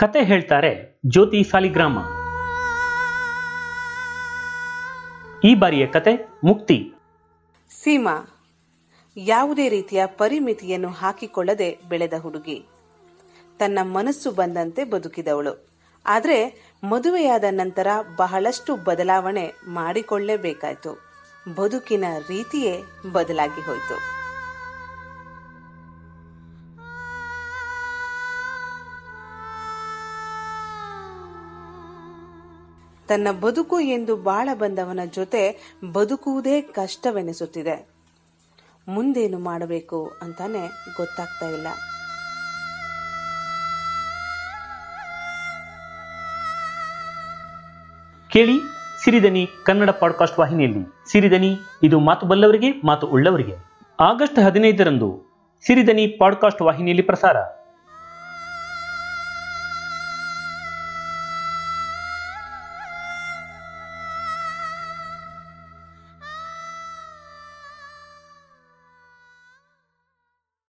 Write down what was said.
ಕತೆ ಹೇಳ್ತಾರೆ ಜ್ಯೋತಿ ಸಾಲಿಗ್ರಾಮ. ಈ ಬಾರಿಯ ಕತೆ ಮುಕ್ತಿ. ಸೀಮಾ, ಯಾವುದೇ ರೀತಿಯ ಪರಿಮಿತಿಯನ್ನು ಹಾಕಿಕೊಳ್ಳದೆ ಬೆಳೆದ ಹುಡುಗಿ. ತನ್ನ ಮನಸ್ಸು ಬಂದಂತೆ ಬದುಕಿದವಳು. ಆದರೆ ಮದುವೆಯಾದ ನಂತರ ಬಹಳಷ್ಟು ಬದಲಾವಣೆ ಮಾಡಿಕೊಳ್ಳಲೇಬೇಕಾಯಿತು ಬದುಕಿನ ರೀತಿಯೇ ಬದಲಾಗಿ ಹೋಯಿತು. ತನ್ನ ಬದುಕು ಎಂದು ಬಾಳ ಬಂದವನ ಜೊತೆ ಬದುಕುವುದೇ ಕಷ್ಟವೆನಿಸುತ್ತಿದೆ. ಮುಂದೇನು ಮಾಡಬೇಕು ಅಂತಾನೆ ಗೊತ್ತಾಗ್ತಾ ಇಲ್ಲ. ಕೇಳಿ, ಸಿರಿದನಿ ಕನ್ನಡ ಪಾಡ್ಕಾಸ್ಟ್ ವಾಹಿನಿಯಲ್ಲಿ. ಸಿರಿದನಿ, ಇದು ಮಾತು ಬಲ್ಲವರಿಗೆ, ಮಾತು ಉಳ್ಳವರಿಗೆ. ಆಗಸ್ಟ್ ಹದಿನೈದರಂದು ಸಿರಿದನಿ ಪಾಡ್ಕಾಸ್ಟ್ ವಾಹಿನಿಯಲ್ಲಿ ಪ್ರಸಾರ.